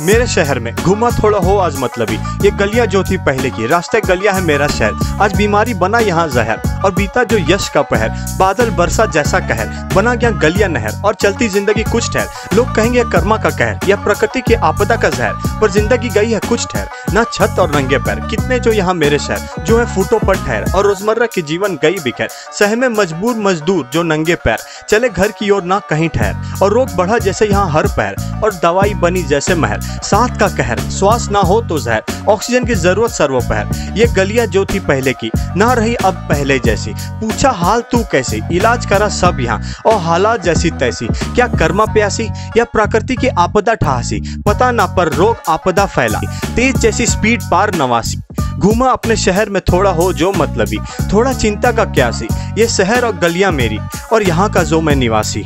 मेरे शहर में घुमा थोड़ा हो आज मतलबी। ये गलियाँ जो थी पहले की, रास्ते गलियाँ है मेरा शहर। आज बीमारी बना यहाँ जहर। और बीता जो यश का पहर, बादल बरसा जैसा कहर, बना गया गलिया नहर और चलती ज़िंदगी कुछ ठहर। लोग कहेंगे कर्मा का कहर या प्रकृति की आपदा का जहर, पर ज़िंदगी गई है कुछ ठहर, ना छत और नंगे पैर। कितने जो यहाँ मेरे शहर, जो है फूटों पर ठहर और रोज़मर्रा की जीवन गई बिखर। शहर में मजबूर मजदूर, जो नंगे पैर, चले घर की ओर ना कहीं ठहर। और रोग बढ़ा जैसे यहाँ हर पैर और दवाई बनी जैसे महर। साथ का कहर, श्वास ना हो तो जहर, ऑक्सीजन की ज़रूरत सर्वोपहर। ये गलिया जो थी पहले की, ना रही अब पहले जैसी। पूछा, हाल तू कैसे? इलाज करा सब यहाँ। और हालात जैसी तैसी। क्या कर्मा प्यासी? या प्रकृति की आपदा ठहासी? पता ना, पर रोग आपदा फैला तेज जैसी स्पीड पार नवासी। घूमा अपने शहर में थोड़ा हो जो मतलबी थोड़ा चिंता का क्या सी? ये शहर और गलियाँ मेरी। और यहाँ का जो मैं निवासी